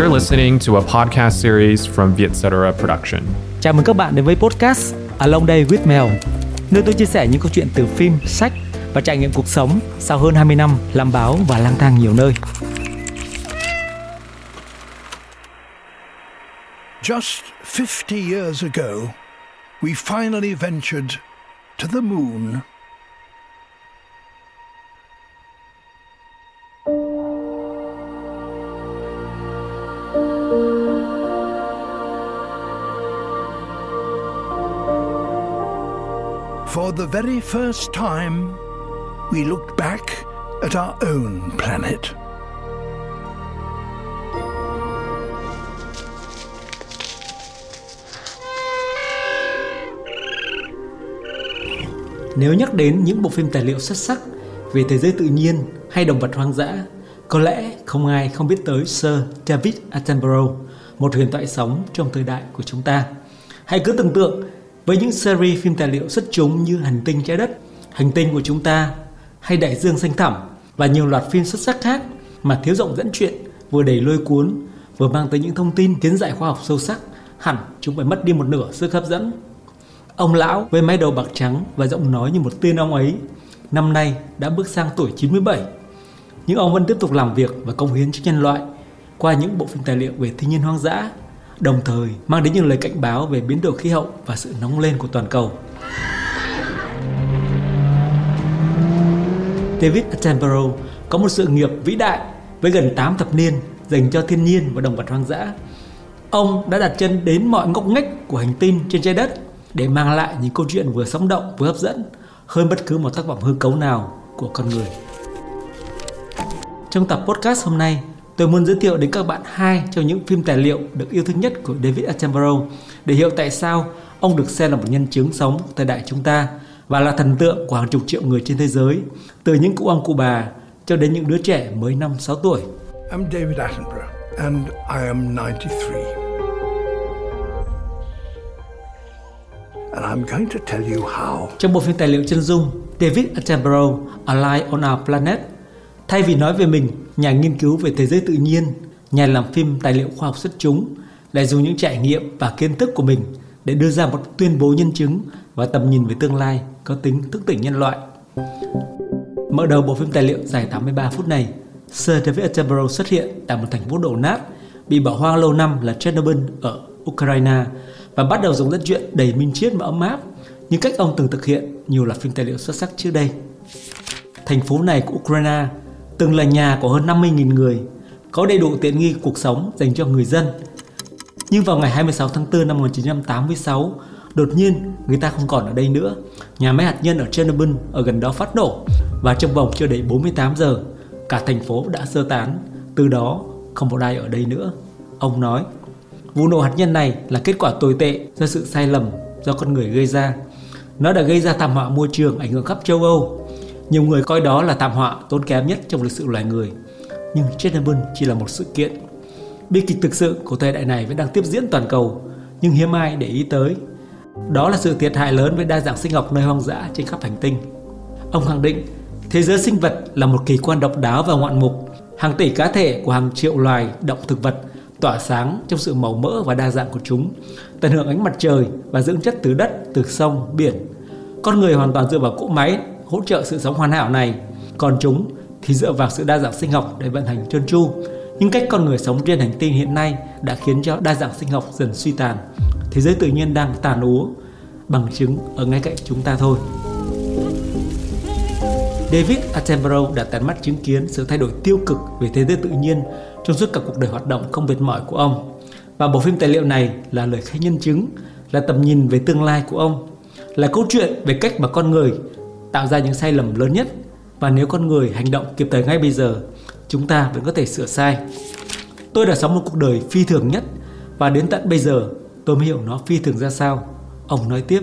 You're listening to a podcast series from Vietcetera Production. Chào mừng các bạn đến với podcast Along Day with Mel, nơi tôi chia sẻ những câu chuyện từ phim, sách và trải nghiệm cuộc sống sau hơn 20 năm làm báo và lang thang nhiều nơi. Just 50 years ago, we finally ventured to the moon. For the very first time, we looked back at our own planet. Nếu nhắc đến những bộ phim tài liệu xuất sắc về thế giới tự nhiên hay động vật hoang dã, có lẽ không ai không biết tới Sir David Attenborough, một huyền thoại sống trong thời đại của chúng ta. Hãy cứ tưởng tượng với những series phim tài liệu xuất chúng như Hành tinh trái đất, Hành tinh của chúng ta hay Đại dương xanh thẳm và nhiều loạt phim xuất sắc khác mà thiếu rộng dẫn chuyện vừa đầy lôi cuốn vừa mang tới những thông tin tiến giải khoa học sâu sắc hẳn chúng phải mất đi một nửa sức hấp dẫn Ông lão với mái đầu bạc trắng và giọng nói như một tiên ông ấy, năm nay đã bước sang tuổi 97. Nhưng ông vẫn tiếp tục làm việc và công hiến cho nhân loại qua những bộ phim tài liệu về thiên nhiên hoang dã, đồng thời mang đến những lời cảnh báo về biến đổi khí hậu và sự nóng lên của toàn cầu. David Attenborough có một sự nghiệp vĩ đại với gần 8 thập niên dành cho thiên nhiên và động vật hoang dã. Ông đã đặt chân đến mọi ngóc ngách của hành tinh trên trái đất để mang lại những câu chuyện vừa sống động vừa hấp dẫn hơn bất cứ một tác phẩm hư cấu nào của con người. Trong tập podcast hôm nay, tôi muốn giới thiệu đến các bạn hai trong những phim tài liệu được yêu thích nhất của David Attenborough để hiểu tại sao ông được xem là một nhân chứng sống thời đại chúng ta và là thần tượng của hàng chục triệu người trên thế giới, từ những cụ ông cụ bà cho đến những đứa trẻ mới 5-6 tuổi. I'm David Attenborough, and I am 93. and I'm going to tell you how. Trong bộ phim tài liệu chân dung David Attenborough Alive on Our Planet, thay vì nói về mình, nhà nghiên cứu về thế giới tự nhiên, nhà làm phim tài liệu khoa học xuất chúng lại dùng những trải nghiệm và kiến thức của mình để đưa ra một tuyên bố nhân chứng và tầm nhìn về tương lai có tính thức tỉnh nhân loại. Mở đầu bộ phim tài liệu dài 83 phút này, Sir David Attenborough xuất hiện tại một thành phố đổ nát bị bỏ hoang lâu năm là Chernobyl ở Ukraine và bắt đầu dùng dẫn chuyện đầy minh triết và ấm áp như cách ông từng thực hiện nhiều loạt phim tài liệu xuất sắc trước đây. Thành phố này của Ukraine từng là nhà của hơn 50.000 người, có đầy đủ tiện nghi cuộc sống dành cho người dân. Nhưng vào ngày 26 tháng 4 năm 1986, đột nhiên người ta không còn ở đây nữa. Nhà máy hạt nhân ở Chernobyl ở gần đó phát nổ và trong vòng chưa đầy 48 giờ, cả thành phố đã sơ tán, từ đó không một ai ở đây nữa. Ông nói, Vụ nổ hạt nhân này là kết quả tồi tệ do sự sai lầm do con người gây ra. Nó đã gây ra thảm họa môi trường ảnh hưởng khắp châu Âu. Nhiều người coi đó là thảm họa tốn kém nhất trong lịch sử loài người. Nhưng Chernobyl chỉ là một sự kiện. Bi kịch thực sự của thời đại này vẫn đang tiếp diễn toàn cầu, nhưng hiếm ai để ý tới. Đó là sự thiệt hại lớn với đa dạng sinh học nơi hoang dã trên khắp hành tinh. Ông khẳng định, thế giới sinh vật là một kỳ quan độc đáo và ngoạn mục. Hàng tỷ cá thể của hàng triệu loài động thực vật tỏa sáng trong sự màu mỡ và đa dạng của chúng, tận hưởng ánh mặt trời và dưỡng chất từ đất, từ sông, biển. Con người hoàn toàn dựa vào cỗ máy hỗ trợ sự sống hoàn hảo này, còn chúng thì dựa vào sự đa dạng sinh học để vận hành trơn tru. Nhưng cách con người sống trên hành tinh hiện nay đã khiến cho đa dạng sinh học dần suy tàn. Thế giới tự nhiên đang tàn úa, bằng chứng ở ngay cạnh chúng ta thôi. David Attenborough đã tận mắt chứng kiến sự thay đổi tiêu cực về thế giới tự nhiên trong suốt cả cuộc đời hoạt động không mệt mỏi của ông. Và bộ phim tài liệu này là lời khai nhân chứng, là tầm nhìn về tương lai của ông, là câu chuyện về cách mà con người tạo ra những sai lầm lớn nhất và nếu con người hành động kịp thời ngay bây giờ, chúng ta vẫn có thể sửa sai. Tôi đã sống một cuộc đời phi thường nhất và đến tận bây giờ tôi mới hiểu nó phi thường ra sao. Ông nói tiếp.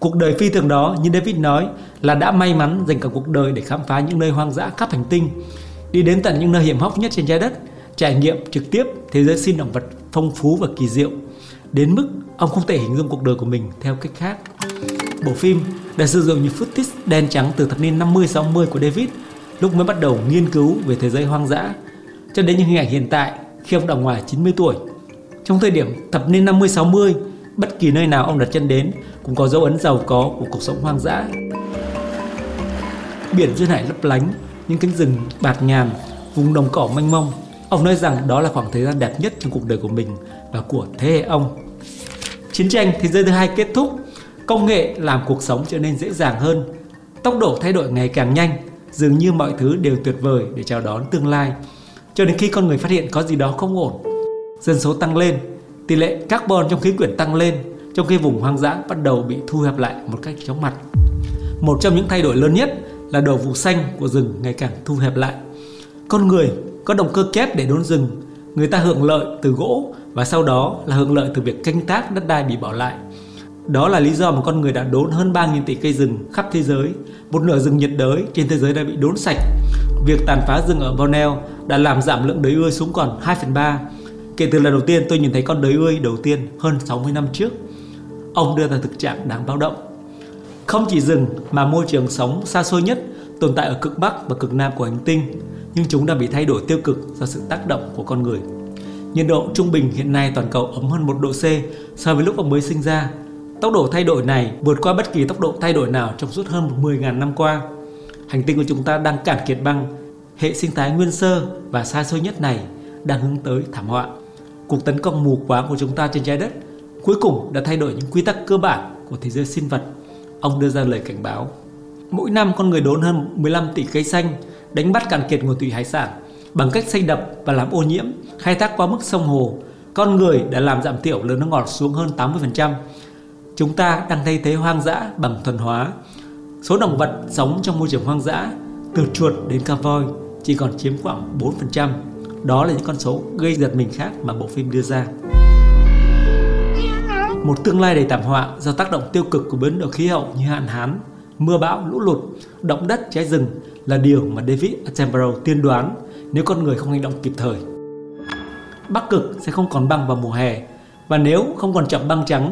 Cuộc đời phi thường đó, như David nói, là đã may mắn dành cả cuộc đời để khám phá những nơi hoang dã khắp hành tinh, đi đến tận những nơi hiểm hóc nhất trên trái đất trải nghiệm trực tiếp thế giới sinh động vật phong phú và kỳ diệu đến mức ông không thể hình dung cuộc đời của mình theo cách khác. Bộ phim đã sử dụng những footage đen trắng từ thập niên 50-60 của David lúc mới bắt đầu nghiên cứu về thế giới hoang dã cho đến những hình ảnh hiện tại khi ông đã ngoài 90 tuổi. Trong thời điểm thập niên 50-60, bất kỳ nơi nào ông đặt chân đến cũng có dấu ấn giàu có của cuộc sống hoang dã. Biển duyên hải lấp lánh, những cánh rừng bạt ngàn, vùng đồng cỏ mênh mông. Ông nói rằng đó là khoảng thời gian đẹp nhất trong cuộc đời của mình và của thế hệ ông. Chiến tranh thế giới thứ hai kết thúc, công nghệ làm cuộc sống trở nên dễ dàng hơn. Tốc độ thay đổi ngày càng nhanh, dường như mọi thứ đều tuyệt vời để chào đón tương lai. Cho đến khi con người phát hiện có gì đó không ổn, dân số tăng lên, tỷ lệ carbon trong khí quyển tăng lên, trong khi vùng hoang dã bắt đầu bị thu hẹp lại một cách chóng mặt. Một trong những thay đổi lớn nhất là đầu vụ xanh của rừng ngày càng thu hẹp lại. Con người có động cơ kép để đốn rừng, người ta hưởng lợi từ gỗ và sau đó là hưởng lợi từ việc canh tác đất đai bị bỏ lại. Đó là lý do mà con người đã đốn hơn 3.000 tỷ cây rừng khắp thế giới. Một nửa rừng nhiệt đới trên thế giới đã bị đốn sạch. Việc tàn phá rừng ở Borneo đã làm giảm lượng đới ươi xuống còn 2 phần 3. Kể từ lần đầu tiên tôi nhìn thấy con đới ươi đầu tiên hơn 60 năm trước. Ông đưa ra thực trạng đáng báo động. Không chỉ rừng mà môi trường sống xa xôi nhất tồn tại ở cực Bắc và cực Nam của hành tinh, nhưng chúng đang bị thay đổi tiêu cực do sự tác động của con người. Nhiệt độ trung bình hiện nay toàn cầu ấm hơn 1 độ C so với lúc ông mới sinh ra. Tốc độ thay đổi này vượt qua bất kỳ tốc độ thay đổi nào trong suốt hơn 10.000 năm qua. Hành tinh của chúng ta đang cạn kiệt băng, hệ sinh thái nguyên sơ và xa xôi nhất này đang hướng tới thảm họa. Cuộc tấn công mù quáng của chúng ta trên trái đất cuối cùng đã thay đổi những quy tắc cơ bản của thế giới sinh vật. Ông đưa ra lời cảnh báo. Mỗi năm con người đốn hơn 15 tỷ cây xanh, đánh bắt cạn kiệt nguồn thủy hải sản bằng cách xây đập và làm ô nhiễm, khai thác quá mức sông hồ. Con người đã làm giảm thiểu lượng nước ngọt xuống hơn 80%. Chúng ta đang thay thế hoang dã bằng thuần hóa. Số động vật sống trong môi trường hoang dã, từ chuột đến cá voi, chỉ còn chiếm khoảng 4%. Đó là những con số gây giật mình khác mà bộ phim đưa ra. Một tương lai đầy thảm họa do tác động tiêu cực của biến đổi khí hậu như hạn hán, mưa bão, lũ lụt, động đất, cháy rừng là điều mà David Attenborough tiên đoán nếu con người không hành động kịp thời. Bắc cực sẽ không còn băng vào mùa hè và nếu không còn chậm băng trắng,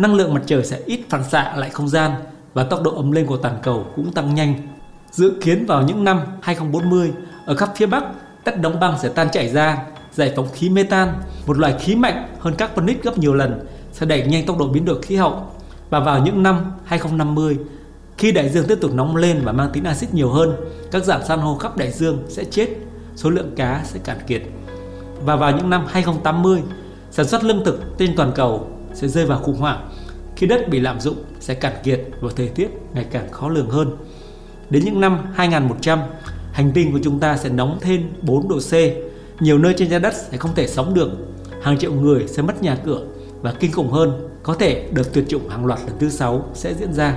năng lượng mặt trời sẽ ít phản xạ lại không gian và tốc độ ấm lên của toàn cầu cũng tăng nhanh. Dự kiến vào những năm 2040, ở khắp phía Bắc, đất đóng băng sẽ tan chảy ra, giải phóng khí metan, một loại khí mạnh hơn carbonic gấp nhiều lần, sẽ đẩy nhanh tốc độ biến đổi khí hậu. Và vào những năm 2050, khi đại dương tiếp tục nóng lên và mang tính axit nhiều hơn, các dạng san hô khắp đại dương sẽ chết, số lượng cá sẽ cạn kiệt. Và vào những năm 2080, sản xuất lương thực trên toàn cầu sẽ rơi vào khủng hoảng khi đất bị lạm dụng sẽ cạn kiệt và thời tiết ngày càng khó lường hơn. Đến những năm 2100, hành tinh của chúng ta sẽ nóng thêm 4 độ C. Nhiều nơi trên trái đất sẽ không thể sống được. Hàng triệu người sẽ mất nhà cửa và kinh khủng hơn, có thể đợt tuyệt chủng hàng loạt lần thứ sáu sẽ diễn ra.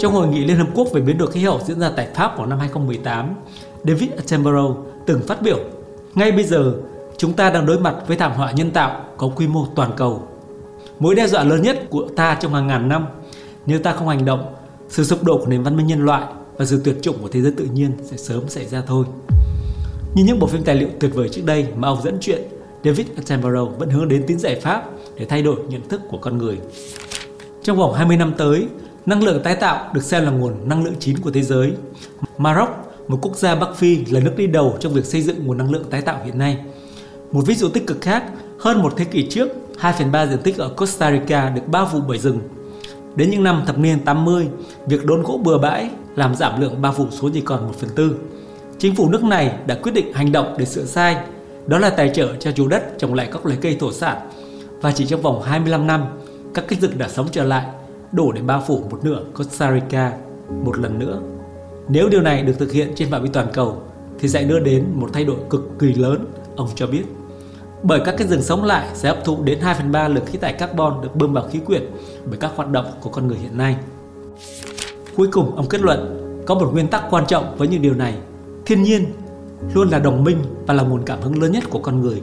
Trong hội nghị Liên Hợp Quốc về biến đổi khí hậu diễn ra tại Pháp vào năm 2018, David Attenborough từng phát biểu Ngay bây giờ, chúng ta đang đối mặt với thảm họa nhân tạo có quy mô toàn cầu. Mối đe dọa lớn nhất của ta trong hàng ngàn năm, nếu ta không hành động, sự sụp đổ của nền văn minh nhân loại và sự tuyệt chủng của thế giới tự nhiên sẽ sớm xảy ra thôi. Như những bộ phim tài liệu tuyệt vời trước đây mà ông dẫn chuyện, David Attenborough vẫn hướng đến tính giải pháp để thay đổi nhận thức của con người. Trong vòng 20 năm tới, năng lượng tái tạo được xem là nguồn năng lượng chính của thế giới. Maroc, một quốc gia Bắc Phi là nước đi đầu trong việc xây dựng nguồn năng lượng tái tạo hiện nay. Một ví dụ tích cực khác, hơn một thế kỷ trước, 2 phần 3 diện tích ở Costa Rica được bao phủ bởi rừng. Đến những năm thập niên 80, việc đốn gỗ bừa bãi làm giảm lượng bao phủ xuống chỉ còn 1 phần tư. Chính phủ nước này đã quyết định hành động để sửa sai, đó là tài trợ cho chủ đất trồng lại các loài cây thổ sản. Và chỉ trong vòng 25 năm, các cây rừng đã sống trở lại, đủ để bao phủ một nửa Costa Rica một lần nữa. Nếu điều này được thực hiện trên phạm vi toàn cầu thì sẽ đưa đến một thay đổi cực kỳ lớn, ông cho biết. Bởi các cái rừng sống lại sẽ hấp thụ đến 2 phần 3 lượng khí thải carbon được bơm vào khí quyển bởi các hoạt động của con người hiện nay. Cuối cùng, ông kết luận có một nguyên tắc quan trọng với những điều này. Thiên nhiên luôn là đồng minh và là nguồn cảm hứng lớn nhất của con người.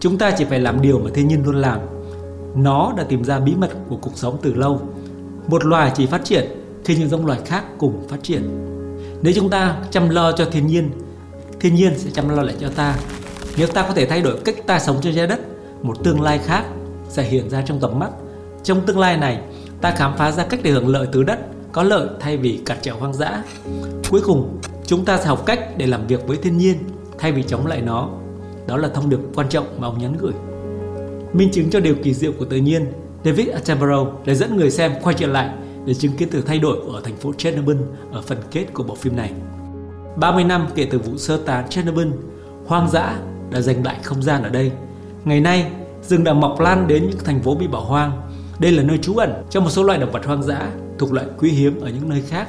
Chúng ta chỉ phải làm điều mà thiên nhiên luôn làm. Nó đã tìm ra bí mật của cuộc sống từ lâu. Một loài chỉ phát triển khi những giống loài khác cùng phát triển. Nếu chúng ta chăm lo cho thiên nhiên, thiên nhiên sẽ chăm lo lại cho ta. Nếu ta có thể thay đổi cách ta sống trên trái đất, một tương lai khác sẽ hiện ra trong tầm mắt. Trong tương lai này, ta khám phá ra cách để hưởng lợi từ đất, có lợi thay vì cặt trẻo hoang dã. Cuối cùng, chúng ta sẽ học cách để làm việc với thiên nhiên thay vì chống lại nó. Đó là thông điệp quan trọng mà ông nhắn gửi. Minh chứng cho điều kỳ diệu của tự nhiên, David Attenborough đã dẫn người xem quay trở lại để chứng kiến sự thay đổi ở thành phố Chernobyl ở phần kết của bộ phim này. 30 năm kể từ vụ sơ tán Chernobyl, hoang dã đã giành lại không gian ở đây. Ngày nay, rừng đã mọc lan đến những thành phố bị bỏ hoang. Đây là nơi trú ẩn cho một số loài động vật hoang dã thuộc loại quý hiếm ở những nơi khác.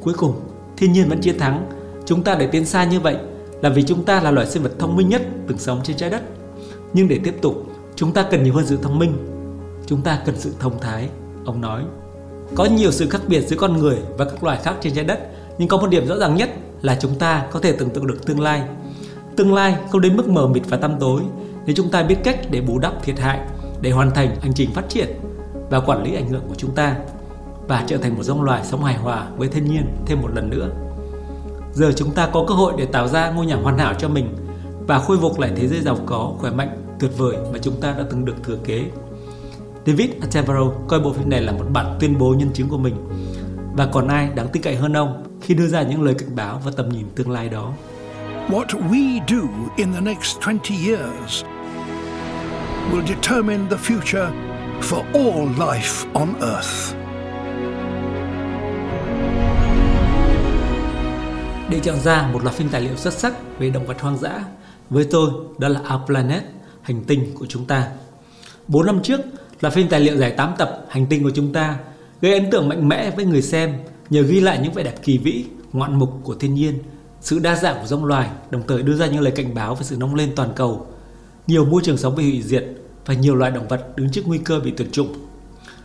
Cuối cùng, thiên nhiên vẫn chiến thắng. Chúng ta để tiến xa như vậy là vì chúng ta là loài sinh vật thông minh nhất từng sống trên trái đất. Nhưng để tiếp tục, chúng ta cần nhiều hơn sự thông minh. Chúng ta cần sự thông thái, ông nói. Có nhiều sự khác biệt giữa con người và các loài khác trên trái đất, nhưng có một điểm rõ ràng nhất là chúng ta có thể tưởng tượng được tương lai. Tương lai không đến mức mờ mịt và tăm tối nếu chúng ta biết cách để bù đắp thiệt hại để hoàn thành hành trình phát triển và quản lý ảnh hưởng của chúng ta và trở thành một giống loài sống hài hòa với thiên nhiên thêm một lần nữa. Giờ chúng ta có cơ hội để tạo ra ngôi nhà hoàn hảo cho mình và khôi phục lại thế giới giàu có, khỏe mạnh, tuyệt vời mà chúng ta đã từng được thừa kế. David Attenborough coi bộ phim này là một bản tuyên bố nhân chứng của mình và còn ai đáng tin cậy hơn ông khi đưa ra những lời cảnh báo và tầm nhìn tương lai đó. What we do in the next 20 years will determine the future for all life on Earth. Để chọn ra một loạt phim tài liệu xuất sắc về động vật hoang dã, với tôi đó là Our Planet, hành tinh của chúng ta. 4 năm trước là phim tài liệu dài 8 tập Hành tinh của chúng ta gây ấn tượng mạnh mẽ với người xem nhờ ghi lại những vẻ đẹp kỳ vĩ, ngoạn mục của thiên nhiên, sự đa dạng của giống loài, đồng thời đưa ra những lời cảnh báo về sự nóng lên toàn cầu. Nhiều môi trường sống bị hủy diệt và nhiều loài động vật đứng trước nguy cơ bị tuyệt chủng.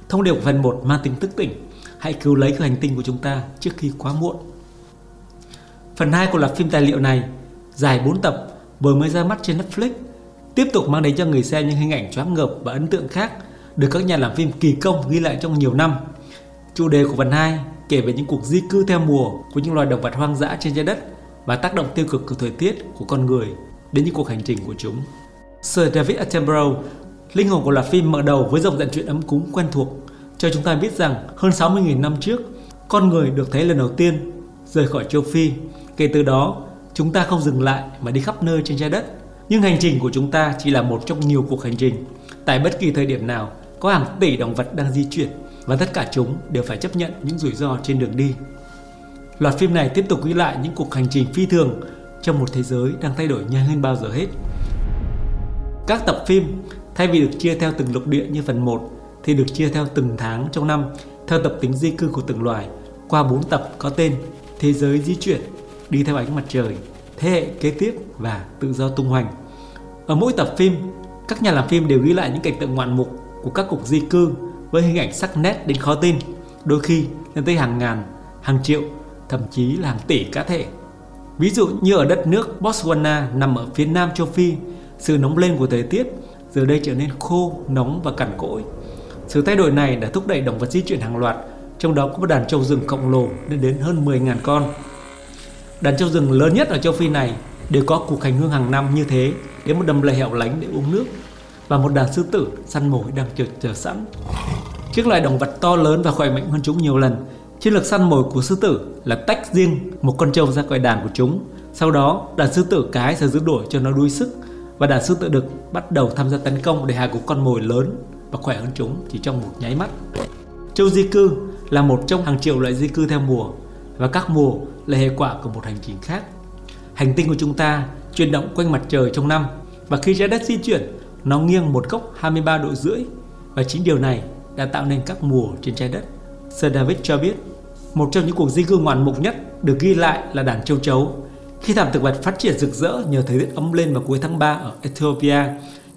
Thông điệp của phần 1 mang tính thức tỉnh, hãy cứu lấy cái hành tinh của chúng ta trước khi quá muộn. Phần 2 của loạt phim tài liệu này dài 4 tập vừa mới ra mắt trên Netflix tiếp tục mang đến cho người xem những hình ảnh choáng ngợp và ấn tượng khác được các nhà làm phim kỳ công ghi lại trong nhiều năm. Chủ đề của phần 2 kể về những cuộc di cư theo mùa của những loài động vật hoang dã trên trái đất và tác động tiêu cực của thời tiết của con người đến những cuộc hành trình của chúng. Sir David Attenborough, linh hồn của loạt phim mở đầu với dòng dẫn chuyện ấm cúng quen thuộc, cho chúng ta biết rằng hơn 60.000 năm trước, con người được thấy lần đầu tiên rời khỏi châu Phi. Kể từ đó, chúng ta không dừng lại mà đi khắp nơi trên trái đất. Nhưng hành trình của chúng ta chỉ là một trong nhiều cuộc hành trình. Tại bất kỳ thời điểm nào, có hàng tỷ động vật đang di chuyển và tất cả chúng đều phải chấp nhận những rủi ro trên đường đi. Loạt phim này tiếp tục ghi lại những cuộc hành trình phi thường trong một thế giới đang thay đổi nhanh hơn bao giờ hết. Các tập phim thay vì được chia theo từng lục địa như phần 1 thì được chia theo từng tháng trong năm theo tập tính di cư của từng loài qua 4 tập có tên Thế giới di chuyển, đi theo ánh mặt trời, thế hệ kế tiếp và tự do tung hoành. Ở mỗi tập phim, các nhà làm phim đều ghi lại những cảnh tượng ngoạn mục của các cuộc di cư với hình ảnh sắc nét đến khó tin, đôi khi lên tới hàng ngàn, hàng triệu, thậm chí là hàng tỷ cá thể. Ví dụ như ở đất nước Botswana nằm ở phía nam châu Phi, sự nóng lên của thời tiết giờ đây trở nên khô, nóng và cằn cỗi. Sự thay đổi này đã thúc đẩy động vật di chuyển hàng loạt, trong đó có một đàn trâu rừng khổng lồ lên đến hơn 10.000 con. Đàn trâu rừng lớn nhất ở châu Phi này đều có cuộc hành hương hàng năm như thế đến một đầm lầy hẻo lánh để uống nước và một đàn sư tử săn mồi đang chờ chờ sẵn. Chiếc loài động vật to lớn và khỏe mạnh hơn chúng nhiều lần. Chiến lược săn mồi của sư tử là tách riêng một con trâu ra khỏi đàn của chúng. Sau đó, đàn sư tử cái sẽ giữ đuổi cho nó đuôi sức và đàn sư tử đực bắt đầu tham gia tấn công để hạ gục con mồi lớn và khỏe hơn chúng chỉ trong một nháy mắt. Châu di cư là một trong hàng triệu loại di cư theo mùa và các mùa là hệ quả của một hành trình khác. Hành tinh của chúng ta chuyển động quanh mặt trời trong năm và khi trái đất di chuyển, nó nghiêng một góc 23 độ rưỡi và chính điều này đã tạo nên các mùa trên trái đất. Sir David cho biết, một trong những cuộc di cư ngoạn mục nhất được ghi lại là đàn châu chấu. Khi thảm thực vật phát triển rực rỡ nhờ thời tiết ấm lên vào cuối tháng 3 ở Ethiopia,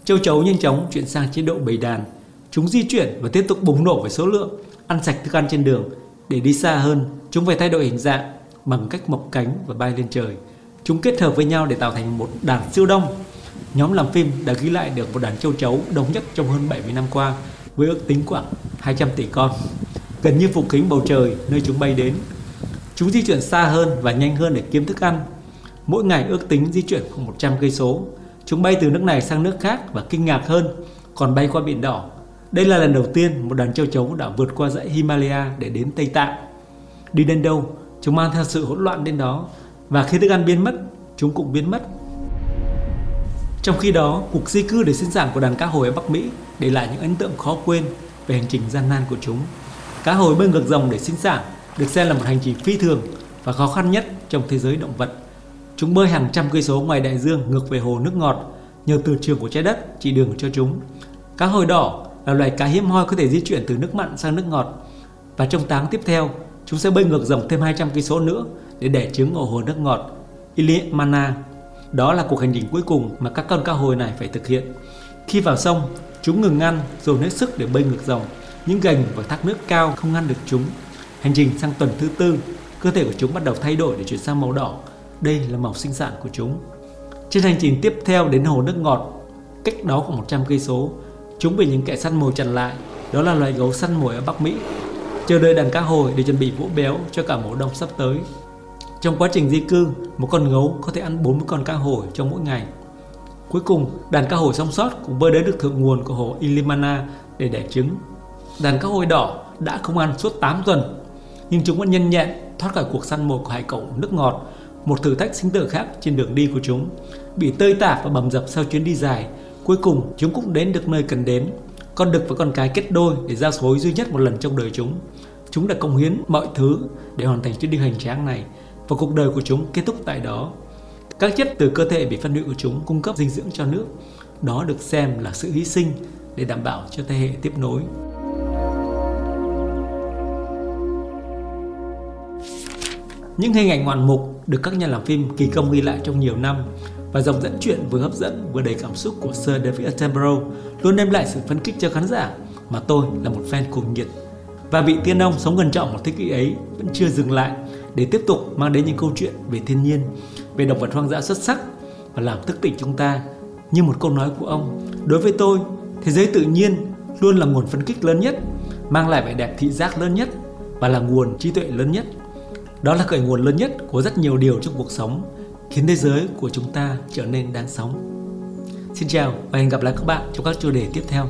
châu chấu nhanh chóng chuyển sang chế độ bầy đàn. Chúng di chuyển và tiếp tục bùng nổ với số lượng, ăn sạch thức ăn trên đường. Để đi xa hơn, chúng phải thay đổi hình dạng bằng cách mọc cánh và bay lên trời. Chúng kết hợp với nhau để tạo thành một đàn siêu đông. Nhóm làm phim đã ghi lại được một đàn châu chấu đông nhất trong hơn 70 năm qua với ước tính khoảng 200 tỷ con, gần như phủ kính bầu trời nơi chúng bay đến. Chúng di chuyển xa hơn và nhanh hơn để kiếm thức ăn. Mỗi ngày ước tính di chuyển khoảng 100 cây số. Chúng bay từ nước này sang nước khác và kinh ngạc hơn, còn bay qua biển đỏ. Đây là lần đầu tiên một đàn châu chấu đã vượt qua dãy Himalaya để đến Tây Tạng. Đi đến đâu, chúng mang theo sự hỗn loạn đến đó và khi thức ăn biến mất, chúng cũng biến mất Trong khi đó, cuộc di cư để sinh sản của đàn cá hồi ở Bắc Mỹ để lại những ấn tượng khó quên về hành trình gian nan của chúng. Cá hồi bơi ngược dòng để sinh sản được xem là một hành trình phi thường và khó khăn nhất trong thế giới động vật. Chúng bơi hàng trăm cây số ngoài đại dương ngược về hồ nước ngọt nhờ từ trường của trái đất chỉ đường cho chúng. Cá hồi đỏ là loài cá hiếm hoi có thể di chuyển từ nước mặn sang nước ngọt. Và trong tháng tiếp theo, chúng sẽ bơi ngược dòng thêm 200 cây số nữa để đẻ trứng ở hồ nước ngọt Iliamana. Đó là cuộc hành trình cuối cùng mà các con cá hồi này phải thực hiện. Khi vào sông, chúng ngừng ăn dồn hết sức để bơi ngược dòng. Những gành và thác nước cao không ngăn được chúng. Hành trình sang tuần thứ tư, cơ thể của chúng bắt đầu thay đổi để chuyển sang màu đỏ. Đây là màu sinh sản của chúng. Trên hành trình tiếp theo đến hồ nước ngọt, cách đó khoảng 100 cây số, chúng bị những kẻ săn mồi chặn lại. Đó là loài gấu săn mồi ở Bắc Mỹ, chờ đợi đàn cá hồi để chuẩn bị vỗ béo cho cả mùa đông sắp tới. Trong quá trình di cư, một con gấu có thể ăn 40 con cá hồi trong mỗi ngày. Cuối cùng, đàn cá hồi sống sót cũng bơi đến được thượng nguồn của hồ Ilimana để đẻ trứng. Đàn cá hồi đỏ đã không ăn suốt 8 tuần, nhưng chúng vẫn nhanh nhẹn thoát khỏi cuộc săn mồi của hải cẩu nước ngọt, một thử thách sinh tử khác trên đường đi của chúng. Bị tơi tả và bầm dập sau chuyến đi dài, cuối cùng chúng cũng đến được nơi cần đến. Con đực và con cái kết đôi để giao phối duy nhất một lần trong đời chúng. Chúng đã công hiến mọi thứ để hoàn thành chuyến đi hành tráng này và cuộc đời của chúng kết thúc tại đó. Các chất từ cơ thể bị phân hủy của chúng cung cấp dinh dưỡng cho nước. Đó được xem là sự hy sinh để đảm bảo cho thế hệ tiếp nối. Những hình ảnh ngoạn mục được các nhà làm phim kỳ công ghi lại trong nhiều năm và dòng dẫn chuyện vừa hấp dẫn vừa đầy cảm xúc của Sir David Attenborough luôn đem lại sự phấn khích cho khán giả mà tôi là một fan cuồng nhiệt. Và vị tiên ông sống gần trọng một thế kỷ ấy vẫn chưa dừng lại để tiếp tục mang đến những câu chuyện về thiên nhiên, về động vật hoang dã xuất sắc và làm thức tỉnh chúng ta. Như một câu nói của ông, đối với tôi, thế giới tự nhiên luôn là nguồn phấn khích lớn nhất, mang lại vẻ đẹp thị giác lớn nhất và là nguồn trí tuệ lớn nhất. Đó là khởi nguồn lớn nhất của rất nhiều điều trong cuộc sống, khiến thế giới của chúng ta trở nên đáng sống. Xin chào và hẹn gặp lại các bạn trong các chủ đề tiếp theo.